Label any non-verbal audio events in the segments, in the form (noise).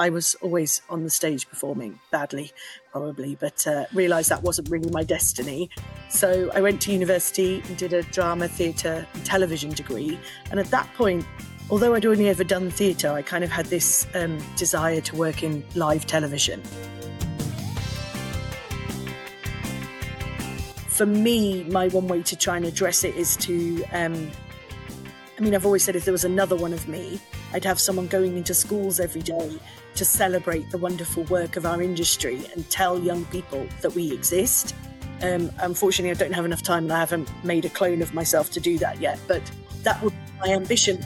I was always on the stage performing badly, probably, but uh, realised that wasn't really my destiny. So I went to university and did a drama, theatre, and television degree. And at that point, although I'd only ever done theatre, I kind of had this um, desire to work in live television. For me, my one way to try and address it is to um, I mean, I've always said if there was another one of me, I'd have someone going into schools every day to celebrate the wonderful work of our industry and tell young people that we exist. Um, unfortunately, I don't have enough time and I haven't made a clone of myself to do that yet, but that would be my ambition.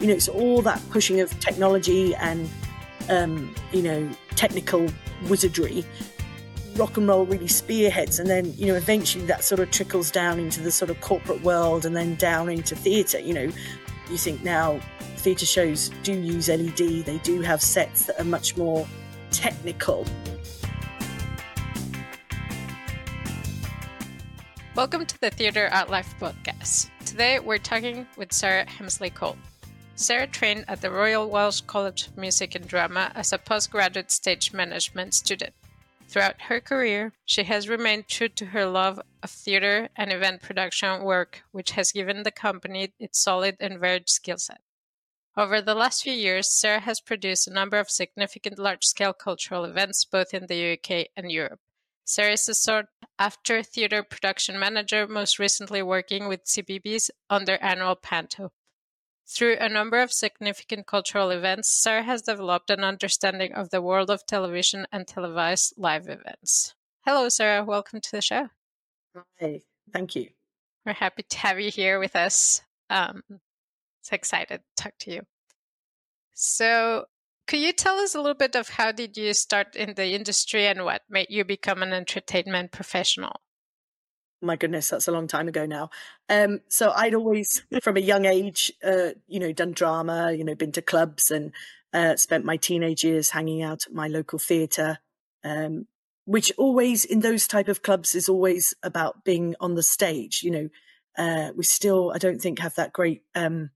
You know, it's all that pushing of technology and, um, you know, technical wizardry rock and roll really spearheads and then you know eventually that sort of trickles down into the sort of corporate world and then down into theatre you know you think now theatre shows do use led they do have sets that are much more technical. Welcome to the TheatreArtLife podcast. Today we're talking with sarah hemsley cole. Sarah trained at the Royal Welsh College of Music and Drama as a postgraduate stage management student. Throughout her career, she has remained true to her love of theater and event production work, which has given the company its solid and varied skill set. Over the last few years, Sarah has produced a number of significant large scale cultural events both in the UK and Europe. Sarah is a sought after theater production manager, most recently working with CBeebies on their annual Panto. Through a number of significant cultural events, Sarah has developed an understanding of the world of television and televised live events. Hello, Sarah. Welcome to the show. Hi, thank you. We're happy to have you here with us. Um, so excited to talk to you. So, could you tell us a little bit of how did you start in the industry and what made you become an entertainment professional? My goodness, that's a long time ago now. Um, so I'd always, (laughs) from a young age, uh, you know, done drama, you know, been to clubs and uh, spent my teenage years hanging out at my local theatre, um, which always in those type of clubs is always about being on the stage. You know, uh, we still, I don't think, have that great um,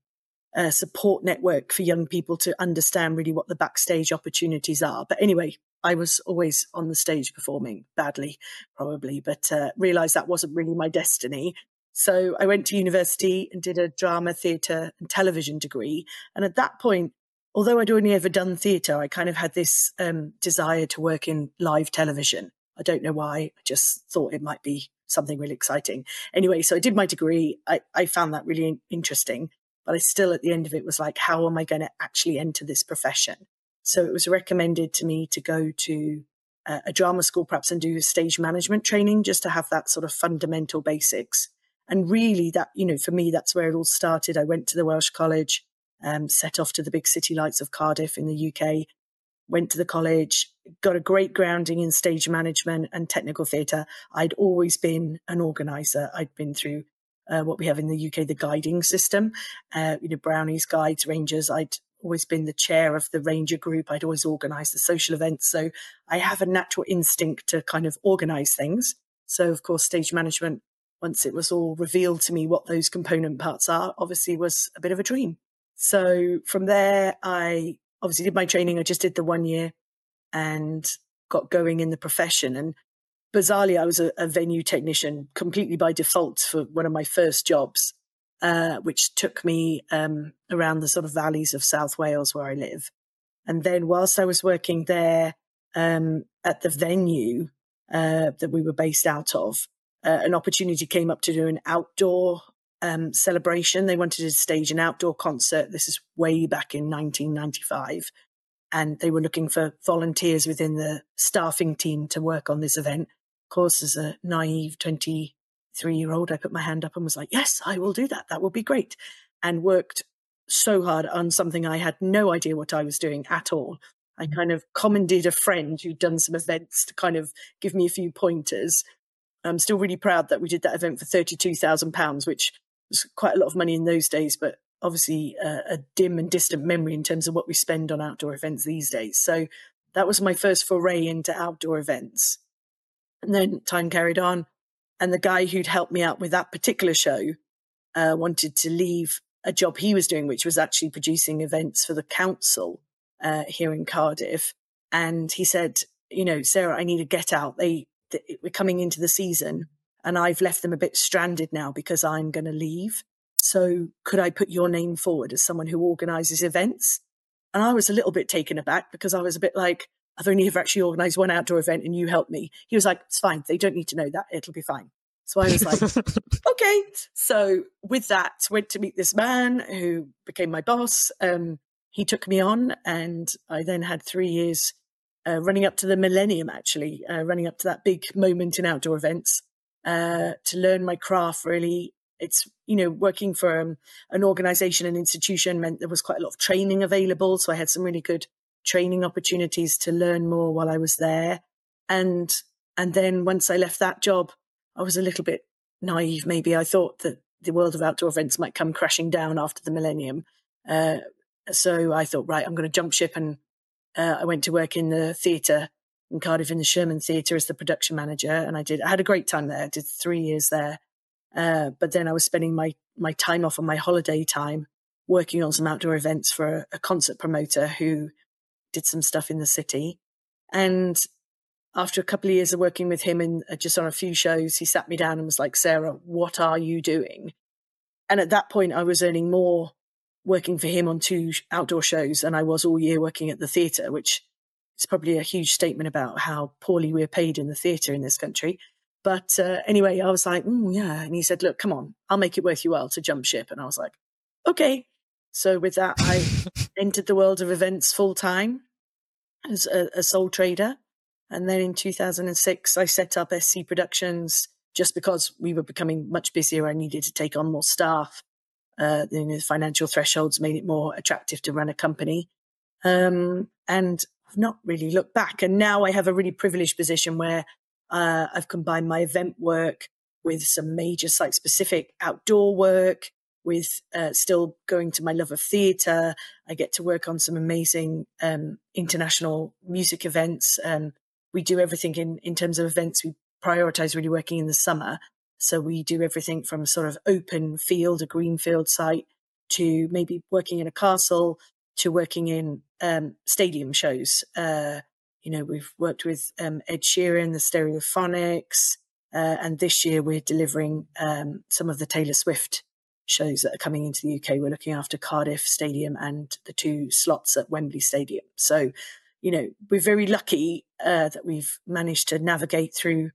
uh, support network for young people to understand really what the backstage opportunities are. But anyway, I was always on the stage performing badly, probably, but uh, realized that wasn't really my destiny. So I went to university and did a drama, theatre, and television degree. And at that point, although I'd only ever done theatre, I kind of had this um, desire to work in live television. I don't know why. I just thought it might be something really exciting. Anyway, so I did my degree. I, I found that really interesting, but I still, at the end of it, was like, how am I going to actually enter this profession? So it was recommended to me to go to a, a drama school, perhaps, and do stage management training just to have that sort of fundamental basics. And really, that, you know, for me, that's where it all started. I went to the Welsh College, um, set off to the big city lights of Cardiff in the UK, went to the college, got a great grounding in stage management and technical theatre. I'd always been an organizer. I'd been through uh, what we have in the UK, the guiding system, uh, you know, brownies, guides, rangers. I'd always been the chair of the ranger group. I'd always organized the social events. So I have a natural instinct to kind of organize things. So, of course, stage management, once it was all revealed to me what those component parts are, obviously was a bit of a dream. So from there, I obviously did my training. I just did the one year and got going in the profession. And bizarrely, I was a, a venue technician completely by default for one of my first jobs uh, which took me um, around the sort of valleys of South Wales where I live. And then whilst I was working there um, at the venue uh, that we were based out of, uh, an opportunity came up to do an outdoor um, celebration. They wanted to stage an outdoor concert. This is way back in 1995. And they were looking for volunteers within the staffing team to work on this event. Of course, as a naive 20 three year old, I put my hand up and was like, yes, I will do that. That will be great. And worked so hard on something I had no idea what I was doing at all. I mm. kind of commandeered a friend who'd done some events to kind of give me a few pointers. I'm still really proud that we did that event for £32,000, which was quite a lot of money in those days, but obviously uh, a dim and distant memory in terms of what we spend on outdoor events these days. So that was my first foray into outdoor events. And then time carried on. And the guy who'd helped me out with that particular show uh, wanted to leave a job he was doing, which was actually producing events for the council uh, here in Cardiff. And he said, you know, Sarah, I need to get out. They, they we're coming into the season, and I've left them a bit stranded now because I'm going to leave. So could I put your name forward as someone who organises events? And I was a little bit taken aback because I was a bit like, I've only ever actually organised one outdoor event and you helped me. He was like, it's fine. They don't need to know that. It'll be fine. So I was like, (laughs) okay. So with that, went to meet this man who became my boss. Um, he took me on, and I then had three years uh, running up to the millennium, actually, uh, running up to that big moment in outdoor events uh, to learn my craft. Really, it's you know working for um, an organization, an institution meant there was quite a lot of training available, so I had some really good training opportunities to learn more while I was there, and and then once I left that job, I was a little bit naive, maybe. I thought that the world of outdoor events might come crashing down after the millennium. Uh, so I thought, right, I'm going to jump ship. And uh, I went to work in the theatre in Cardiff in the Sherman Theatre as the production manager. And I did, I had a great time there. I did three years there. Uh, but then I was spending my, my time off on my holiday time working on some outdoor events for a, a concert promoter who did some stuff in the city. And after a couple of years of working with him and uh, just on a few shows, he sat me down and was like, Sarah, what are you doing? And at that point, I was earning more working for him on two outdoor shows than I was all year working at the theatre, which is probably a huge statement about how poorly we're paid in the theatre in this country. But uh, anyway, I was like, mm, yeah. And he said, look, come on, I'll make it worth your while to jump ship. And I was like, okay. So with that, I (laughs) entered the world of events full time as a, a sole trader. And then in 2006, I set up SC Productions just because we were becoming much busier. I needed to take on more staff. Uh, you know, the financial thresholds made it more attractive to run a company. Um, and I've not really looked back. And now I have a really privileged position where uh, I've combined my event work with some major site specific outdoor work, with uh, still going to my love of theatre. I get to work on some amazing um, international music events. Um, we do everything in, in terms of events. We prioritize really working in the summer. So we do everything from sort of open field, a greenfield site, to maybe working in a castle, to working in um, stadium shows. Uh, you know, we've worked with um, Ed Sheeran, the Stereophonics, uh, and this year we're delivering um, some of the Taylor Swift shows that are coming into the UK. We're looking after Cardiff Stadium and the two slots at Wembley Stadium. So you know, we're very lucky uh, that we've managed to navigate through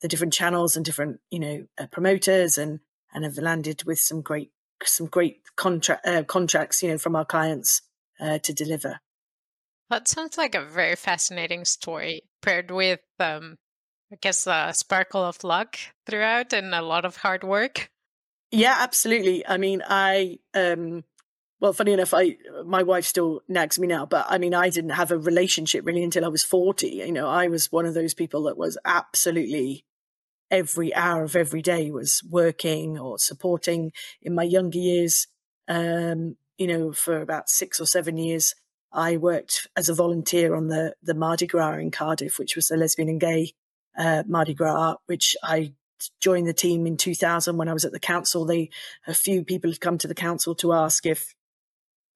the different channels and different, you know, uh, promoters and and have landed with some great some great contract uh, contracts, you know, from our clients uh, to deliver. That sounds like a very fascinating story, paired with, um, I guess, a sparkle of luck throughout and a lot of hard work. Yeah, absolutely. I mean, I um, well, funny enough, I my wife still nags me now, but I mean, I didn't have a relationship really until I was forty. You know, I was one of those people that was absolutely every hour of every day was working or supporting. In my younger years, um, you know, for about six or seven years, I worked as a volunteer on the the Mardi Gras in Cardiff, which was the lesbian and gay uh, Mardi Gras, which I joined the team in 2000 when I was at the council. They a few people had come to the council to ask if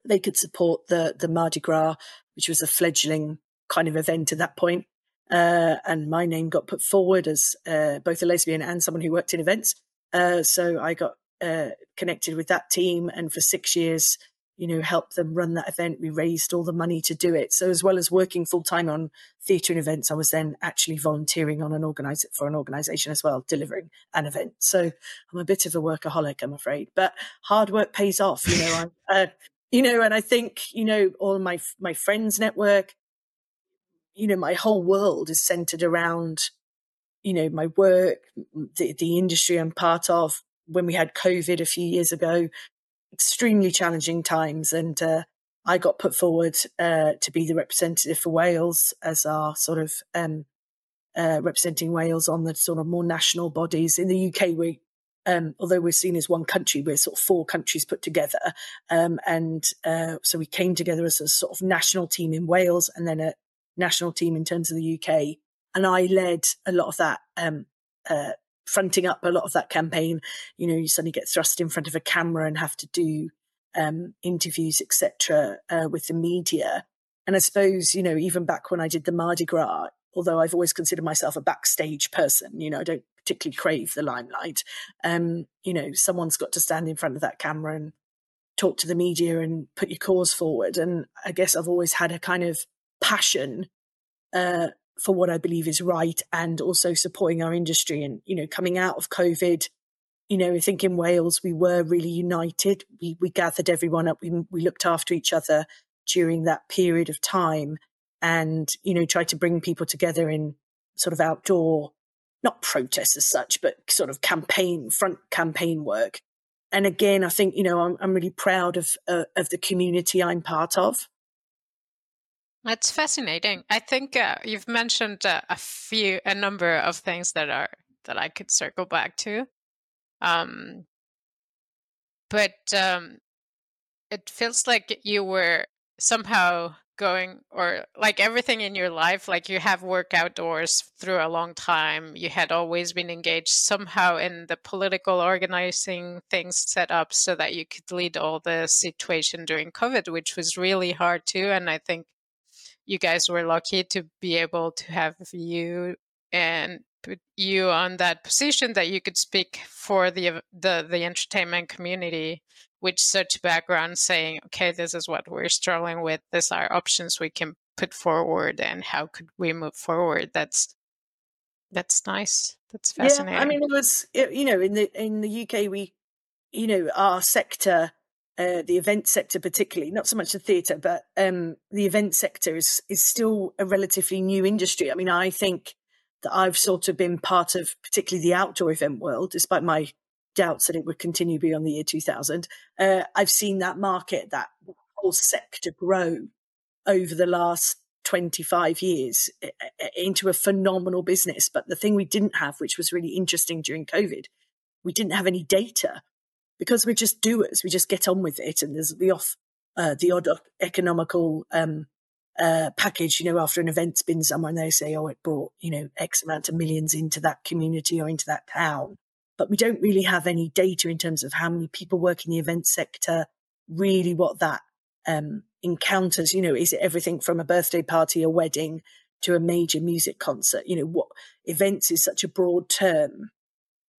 they could support the the Mardi Gras, which was a fledgling kind of event at that point. Uh, and my name got put forward as uh, both a lesbian and someone who worked in events. Uh, so I got uh, connected with that team, and for six years, you know, helped them run that event. We raised all the money to do it. So as well as working full time on theatre and events, I was then actually volunteering on an organize for an organisation as well, delivering an event. So I'm a bit of a workaholic, I'm afraid, but hard work pays off. You know, (laughs) I, uh, you know, and I think, you know, all my, my friends network, you know, my whole world is centered around, you know, my work, the, the industry I'm part of. When we had COVID a few years ago, extremely challenging times. And, uh, I got put forward, uh, to be the representative for Wales as our sort of, um, uh, representing Wales on the sort of more national bodies. In the UK, we um, although we're seen as one country, we're sort of four countries put together. Um, and uh, so we came together as a sort of national team in Wales and then a national team in terms of the UK. And I led a lot of that, um, uh, fronting up a lot of that campaign. You know, you suddenly get thrust in front of a camera and have to do um, interviews, etc., uh, with the media. And I suppose, you know, even back when I did the Mardi Gras, although I've always considered myself a backstage person, you know, I don't particularly crave the limelight. Um, you know, someone's got to stand in front of that camera and talk to the media and put your cause forward. And I guess I've always had a kind of passion uh, for what I believe is right and also supporting our industry. And, you know, coming out of COVID, you know, I think in Wales we were really united. We, we gathered everyone up, we, we looked after each other during that period of time and, you know, tried to bring people together in sort of outdoor, not protests as such, but sort of campaign, front campaign work and again, I think you know I'm, I'm really proud of uh, of the community I'm part of. That's fascinating. I think uh, you've mentioned uh, a few, a number of things that are that I could circle back to. Um, but um, it feels like you were somehow going or like everything in your life like you have worked outdoors through a long time you had always been engaged somehow in the political organizing things set up so that you could lead all the situation during covid which was really hard too and i think you guys were lucky to be able to have you and put you on that position that you could speak for the the the entertainment community with such background saying, okay, this is what we're struggling with. These are options we can put forward and how could we move forward? That's that's nice. That's fascinating. Yeah, I mean, it was you know in the in the UK we, you know, our sector, uh, the event sector particularly, not so much the theatre, but um, the event sector is is still a relatively new industry. I mean, I think that I've sort of been part of particularly the outdoor event world, despite my doubts that it would continue beyond the year 2000. Uh, I've seen that market, that whole sector grow over the last 25 years into a phenomenal business. But the thing we didn't have, which was really interesting during COVID, we didn't have any data because we're just doers. We just get on with it. And there's the off, uh, the odd economical um, uh, package, you know, after an event's been somewhere and they say, oh, it brought, you know, X amount of millions into that community or into that town but we don't really have any data in terms of how many people work in the event sector, really what that um, encounters. You know, is it everything from a birthday party, a wedding, to a major music concert? You know, what events is such a broad term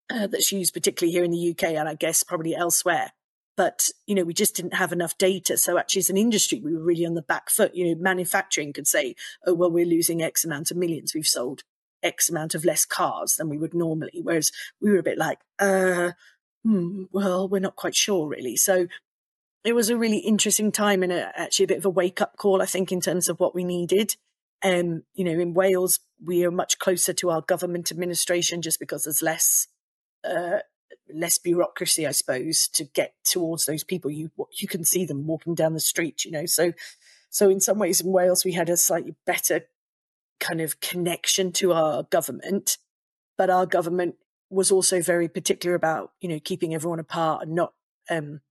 uh, that's used particularly here in the UK and I guess probably elsewhere. But you know, we just didn't have enough data. So actually, as an industry, we were really on the back foot. You know, manufacturing could say, "Oh well, we're losing X amount of millions we've sold." X amount of less cars than we would normally. Whereas we were a bit like, uh, hmm, well, we're not quite sure really. So it was a really interesting time and a, actually a bit of a wake up call, I think, in terms of what we needed. Um, you know, in Wales, we are much closer to our government administration just because there's less, uh, less bureaucracy, I suppose, to get towards those people. You you can see them walking down the street, you know. So, so in some ways, in Wales, we had a slightly better kind of connection to our government, but our government was also very particular about, you know, keeping everyone apart and not um,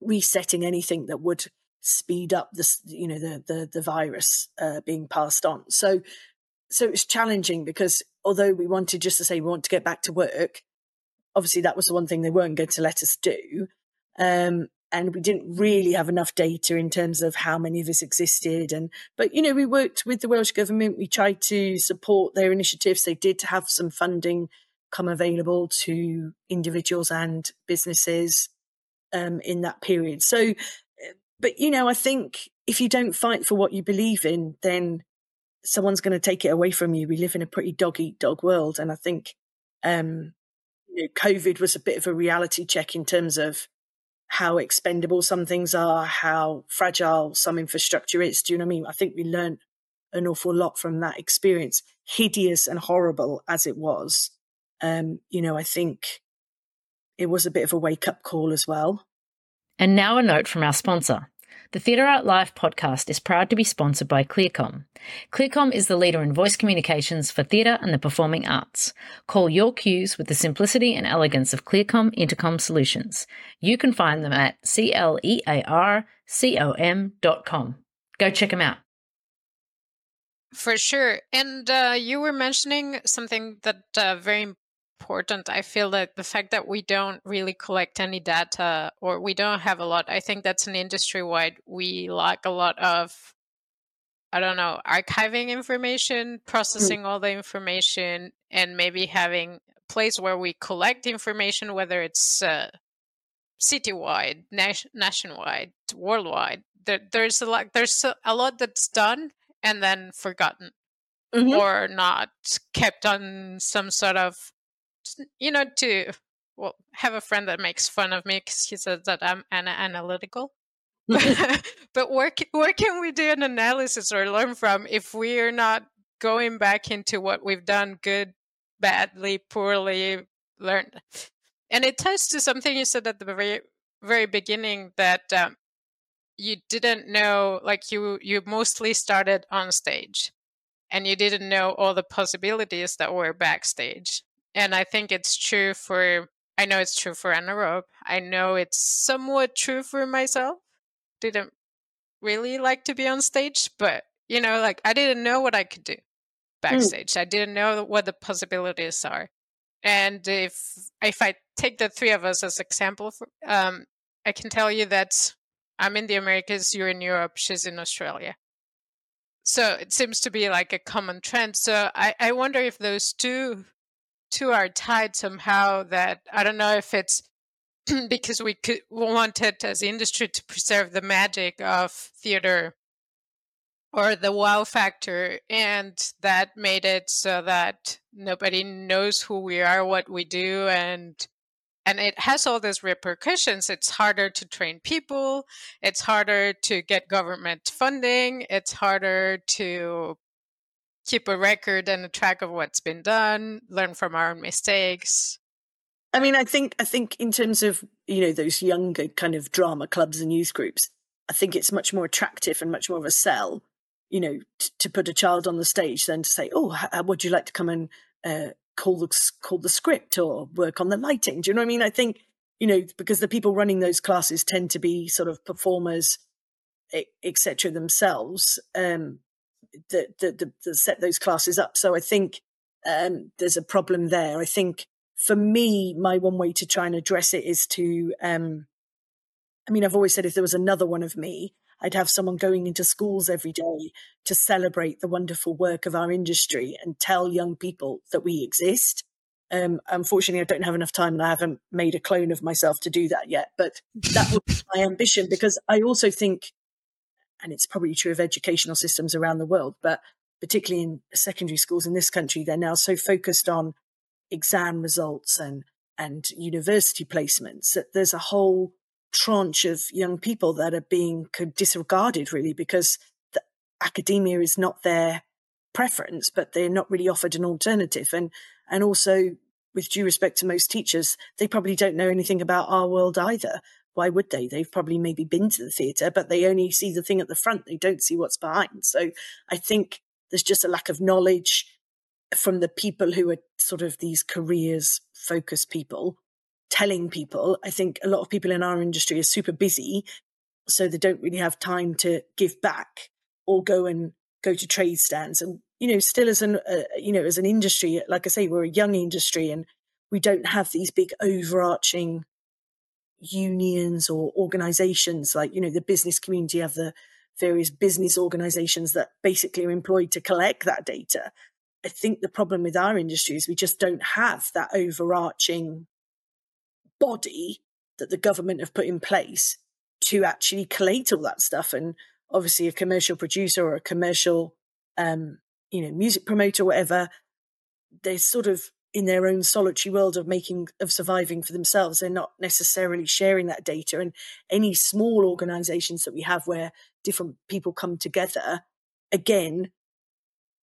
resetting anything that would speed up this, you know, the the, the virus uh, being passed on. So, so it was challenging because although we wanted just to say we want to get back to work, obviously that was the one thing they weren't going to let us do. Um, and we didn't really have enough data in terms of how many of us existed and but you know we worked with the welsh government. We tried to support their initiatives. They did have some funding come available to individuals and businesses um, in that period. So but you know i think if you don't fight for what you believe in then someone's going to take it away from you. We live in a pretty dog eat dog world and i think um, you know, covid was a bit of a reality check in terms of how expendable some things are, how fragile some infrastructure is. Do you know what I mean? I think we learned an awful lot from that experience, hideous and horrible as it was. Um, you know, I think it was a bit of a wake up call as well. And now a note from our sponsor. The TheatreArtLife podcast is proud to be sponsored by Clear-Com. Clear-Com is the leader in voice communications for theatre and the performing arts. Call your cues with the simplicity and elegance of Clear-Com Intercom solutions. You can find them at clearcom.com. Go check them out. For sure. And uh, you were mentioning something that uh, very important. I feel that the fact that we don't really collect any data or we don't have a lot, I think that's an industry wide. We lack a lot of, I don't know, archiving information, Mm. processing all the information, and maybe having a place where we collect information, whether it's uh, citywide, nation- nationwide, worldwide. There, there's a lot. There's a, lot that's done and then forgotten Mhm. or not kept on some sort of you know to well have a friend that makes fun of me because he says that i'm ana- analytical (laughs) (laughs) but where, ca- where can we do an analysis or learn from if we are not going back into what we've done good badly poorly learned and it ties to something you said at the very very beginning that um, you didn't know like you you mostly started on stage and you didn't know all the possibilities that were backstage. And I think it's true for I know it's true for Anaerobe. I know it's somewhat true for myself. Didn't really like to be on stage, but you know, like I didn't know what I could do backstage. I didn't know what the possibilities are. And if if I take the three of us as example, for, um, I can tell you that I'm in the Americas, you're in Europe, she's in Australia so it seems to be like a common trend so i i wonder if those two two are tied somehow that i don't know if it's (clears throat) because we could wanted as industry to preserve the magic of theater or the wow factor and that made it so that nobody knows who we are what we do and and it has all these repercussions. It's harder to train people. It's harder to get government funding. It's harder to keep a record and a track of what's been done learn from our own mistakes I mean, I think I think in terms of you know those younger kind of drama clubs and youth groups, I think it's much more attractive and much more of a sell, you know, t- to put a child on the stage than to say, "Oh, h- would you like to come and uh, call the call the script or work on the lighting?" Do you know what I mean? I think you know because the people running those classes tend to be sort of performers, etc. themselves um, that, that, that set those classes up. So I think um, there's a problem there. I think for me, my one way to try and address it is to, um, I mean, I've always said if there was another one of me, I'd have someone going into schools every day to celebrate the wonderful work of our industry and tell young people that we exist. Um, unfortunately, I don't have enough time and I haven't made a clone of myself to do that yet. But that would be my ambition because I also think, and it's probably true of educational systems around the world, but particularly in secondary schools in this country, they're now so focused on exam results and and university placements that there's a whole tranche of young people that are being disregarded really because academia is not their preference but they're not really offered an alternative. And and also with due respect to most teachers they probably don't know anything about our world either why would they they've probably maybe been to the theatre but they only see the thing at the front they don't see what's behind so i think there's just a lack of knowledge from the people who are sort of these careers focused people telling people. I think a lot of people in our industry are super busy, so they don't really have time to give back or go and go to trade stands. And you know, still as an uh, you know as an industry, like I say, we're a young industry, and we don't have these big overarching unions or organizations like you know the business community have the various business organizations that basically are employed to collect that data I think the problem with our industry is we just don't have that overarching body that the government have put in place to actually collate all that stuff. And obviously, a commercial producer or a commercial, um, you know, music promoter, whatever, they're sort of in their own solitary world of making of surviving for themselves. They're not necessarily sharing that data. And any small organizations that we have where different people come together, again,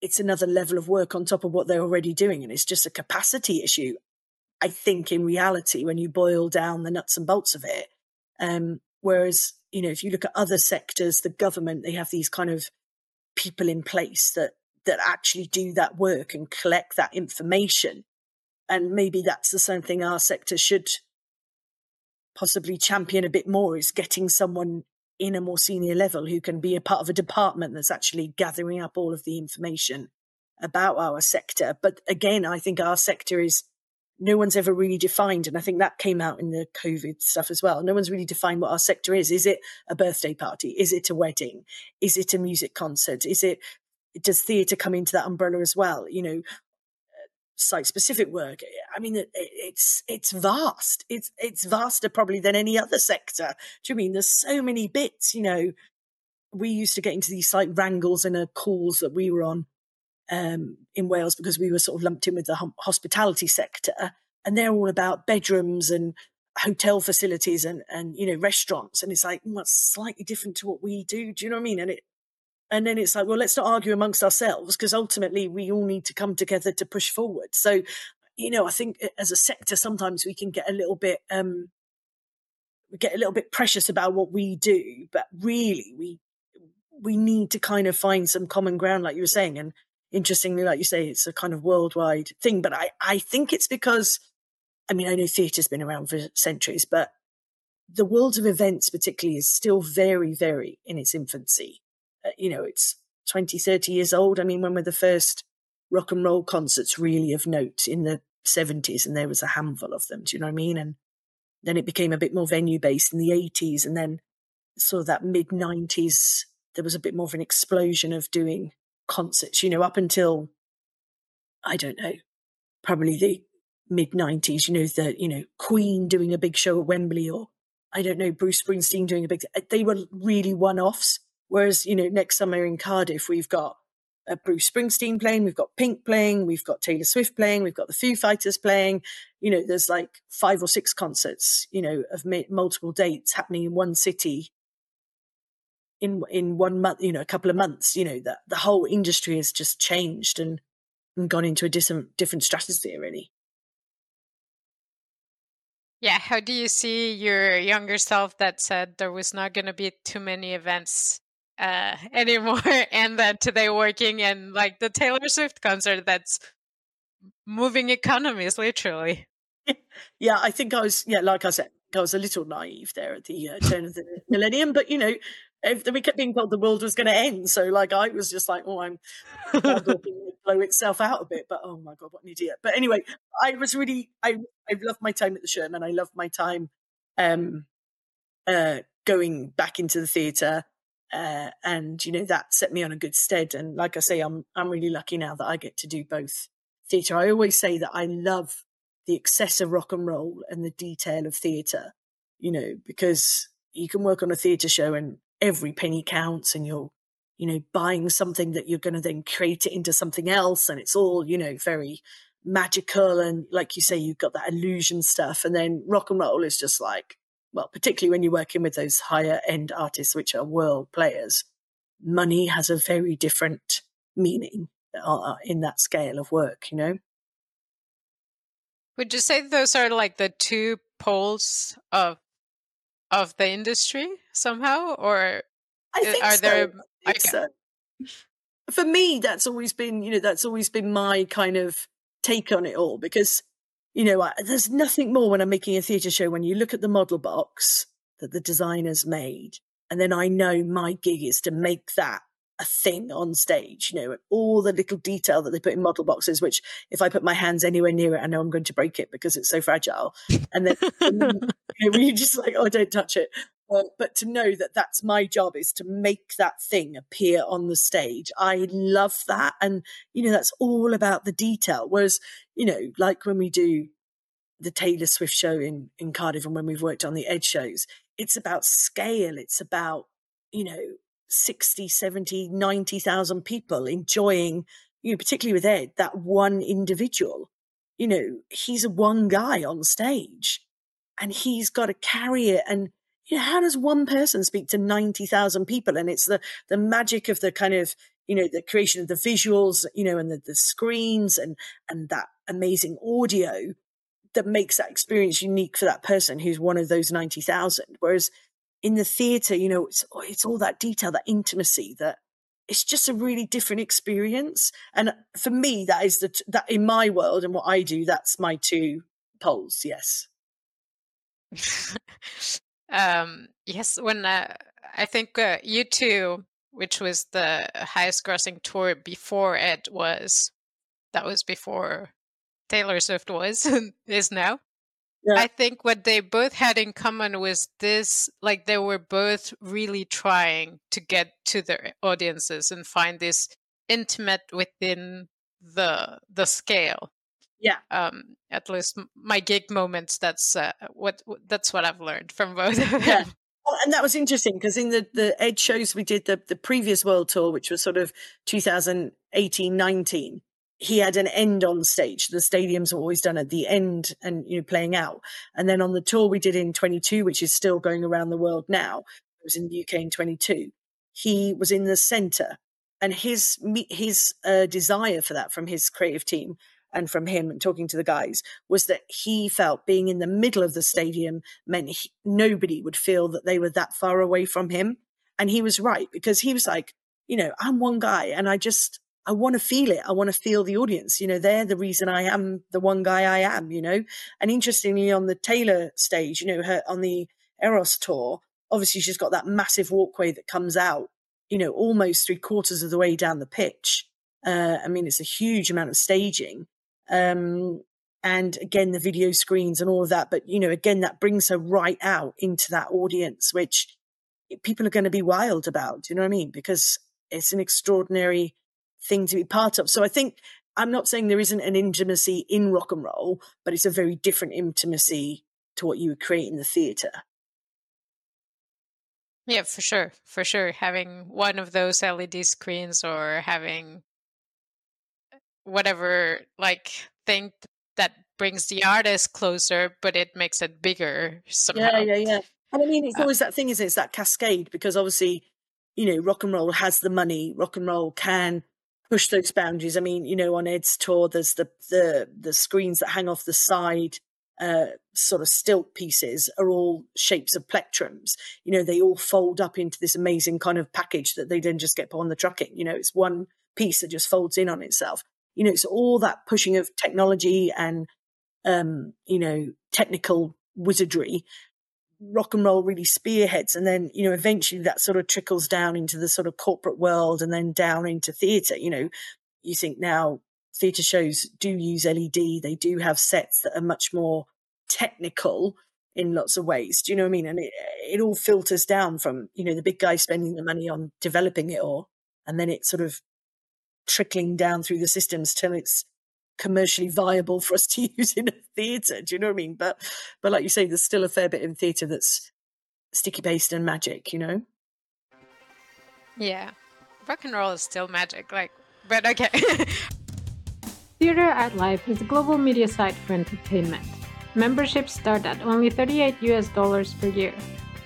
it's another level of work on top of what they're already doing. And it's just a capacity issue. I think in reality, when you boil down the nuts and bolts of it, um, whereas, you know, if you look at other sectors, the government, they have these kind of people in place that, that actually do that work and collect that information. And maybe that's the same thing our sector should possibly champion a bit more is getting someone in a more senior level who can be a part of a department that's actually gathering up all of the information about our sector. But again, I think our sector is no one's ever really defined, and I think that came out in the COVID stuff as well. No one's really defined what our sector is. Is it a birthday party? Is it a wedding? Is it a music concert? Is it does theatre come into that umbrella as well? You know, site specific work. I mean, it, it's it's vast. It's it's vaster probably than any other sector. Do you mean there's so many bits? You know, we used to get into these like wrangles in a calls that we were on um, in Wales because we were sort of lumped in with the hospitality sector, and they're all about bedrooms and hotel facilities and and you know restaurants, and it's like well, slightly different to what we do. Do you know what I mean? And it and then it's like well, let's not argue amongst ourselves because ultimately we all need to come together to push forward. So you know, I think as a sector sometimes we can get a little bit um, we get a little bit precious about what we do, but really we we need to kind of find some common ground, like you were saying, and interestingly, like you say, it's a kind of worldwide thing. But I, I think it's because, I mean, I know theatre's been around for centuries, but the world of events, particularly, is still very, very in its infancy. Uh, you know, it's 20, 30 years old. I mean, when were the first rock and roll concerts really of note in the 70s? And there was a handful of them. Do you know what I mean? And then it became a bit more venue based in the 80s. And then sort of that mid 90s, there was a bit more of an explosion of doing concerts, you know, up until, I don't know, probably the mid 90s, you know, the, you know, Queen doing a big show at Wembley or, I don't know, Bruce Springsteen doing a big, they were really one offs. Whereas, you know, next summer in Cardiff, we've got Bruce Springsteen playing, we've got Pink playing, we've got Taylor Swift playing, we've got the Foo Fighters playing. You know, there's like five or six concerts, you know, of multiple dates happening in one city in in one month, you know, a couple of months, you know, that the whole industry has just changed and, and gone into a different different stratosphere really. Yeah, how do you see your younger self that said there was not going to be too many events uh, (laughs) anymore, and that today working in like the Taylor Swift concert that's moving economies literally? Yeah, I think I was. Yeah, like I said, I was a little naive there at the uh, turn of the millennium, but you know, if we kept being told the world was going to end. So like I was just like, oh, I'm (laughs) blow itself out a bit. But oh my god, what an idiot! But anyway, I was really I I loved my time at the Sherman. I loved my time um, uh, going back into the theatre. Uh, and you know that set me on a good stead. And like I say, I'm I'm really lucky now that I get to do both theatre. I always say that I love the excess of rock and roll and the detail of theatre. You know, because you can work on a theatre show and every penny counts and you're, you know, buying something that you're going to then create it into something else. And it's all, you know, very magical. And like you say, you've got that illusion stuff. And then rock and roll is just like, well, particularly when you're working with those higher end artists, which are world players, money has a very different meaning uh, in that scale of work, you know? Would you say those are like the two poles of of the industry somehow, or I think are so. there? I think so. For me, that's always been you know that's always been my kind of take on it all because you know I, there's nothing more when I'm making a theatre show when you look at the model box that the designers made, and then I know my gig is to make that a thing on stage, you know, and all the little detail that they put in model boxes, which if I put my hands anywhere near it, I know I'm going to break it because it's so fragile. And then (laughs) you know, you're just like, oh, don't touch it. Uh, but to know that that's my job is to make that thing appear on the stage. I love that. And, you know, that's all about the detail. Whereas, you know, like when we do the Taylor Swift show in, in Cardiff and when we've worked on the Ed shows, it's about scale. It's about, you know, 60, 70, 90,000 people enjoying, you know, particularly with Ed, that one individual. You know, he's a one guy on stage and he's got to carry it. And, you know, how does one person speak to 90,000 people? And it's the, the magic of the kind of, you know, the creation of the visuals, you know, and the, the screens and, and that amazing audio that makes that experience unique for that person who's one of those 90,000. Whereas in the theatre, you know, it's, oh, it's all that detail, that intimacy that it's just a really different experience. And for me, that is the, that in my world and what I do, that's my two poles. Yes. (laughs) um, yes. When uh, I think uh, U2, which was the highest grossing tour before it was, that was before Taylor Swift was (laughs) is now. Yeah. I think what they both had in common was this like they were both really trying to get to their audiences and find this intimate within the the scale. Yeah. Um at least my gig moments that's uh, what that's what I've learned from both of them. Yeah. Well, and that was interesting because in the the Ed shows we did the the previous world tour, which was sort of 2018 19, he had an end on stage. The stadiums are always done at the end and you know playing out. And then on the tour we did in 22, which is still going around the world now, it was in the UK in 22. He was in the center, and his his uh, desire for that from his creative team and from him and talking to the guys was that he felt being in the middle of the stadium meant he, nobody would feel that they were that far away from him. And he was right because he was like, you know, I'm one guy and I just, I want to feel it. I want to feel the audience. You know, they're the reason I am the one guy I am, you know. And interestingly, on the Taylor stage, you know, her on the Eras tour, obviously she's got that massive walkway that comes out, you know, almost three quarters of the way down the pitch. Uh, I mean, it's a huge amount of staging. Um, and again, the video screens and all of that. But, you know, again, that brings her right out into that audience, which people are going to be wild about. Do you know what I mean? Because it's an extraordinary thing to be part of. So I think I'm not saying there isn't an intimacy in rock and roll, but it's a very different intimacy to what you would create in the theatre. Yeah, for sure. For sure. Having one of those LED screens or having whatever like thing that brings the artist closer, but it makes it bigger somehow. Yeah, yeah, yeah. And I mean, it's Uh, always that thing, is it? It's that cascade because obviously, you know, rock and roll has the money. Rock and roll can push those boundaries. I mean, you know, on Ed's tour, there's the the the screens that hang off the side, uh, sort of stilt pieces are all shapes of plectrums. You know, they all fold up into this amazing kind of package that they then just get put on the trucking. You know, it's one piece that just folds in on itself. You know, it's all that pushing of technology and um, you know, technical wizardry rock and roll really spearheads and then you know eventually that sort of trickles down into the sort of corporate world and then down into theatre you know. You think now theatre shows do use led they do have sets that are much more technical in lots of ways do you know what i mean? And it, it all filters down from you know the big guy spending the money on developing it all and then it sort of trickling down through the systems till it's commercially viable for us to (laughs) use in a theatre. Do you know what I mean? But but like you say, there's still a fair bit in theatre that's sticky paste and magic. You know? Yeah. Rock and roll is still magic, like but okay. (laughs) TheatreArtLife is a global media site for entertainment. Memberships start at only 38 US dollars per year.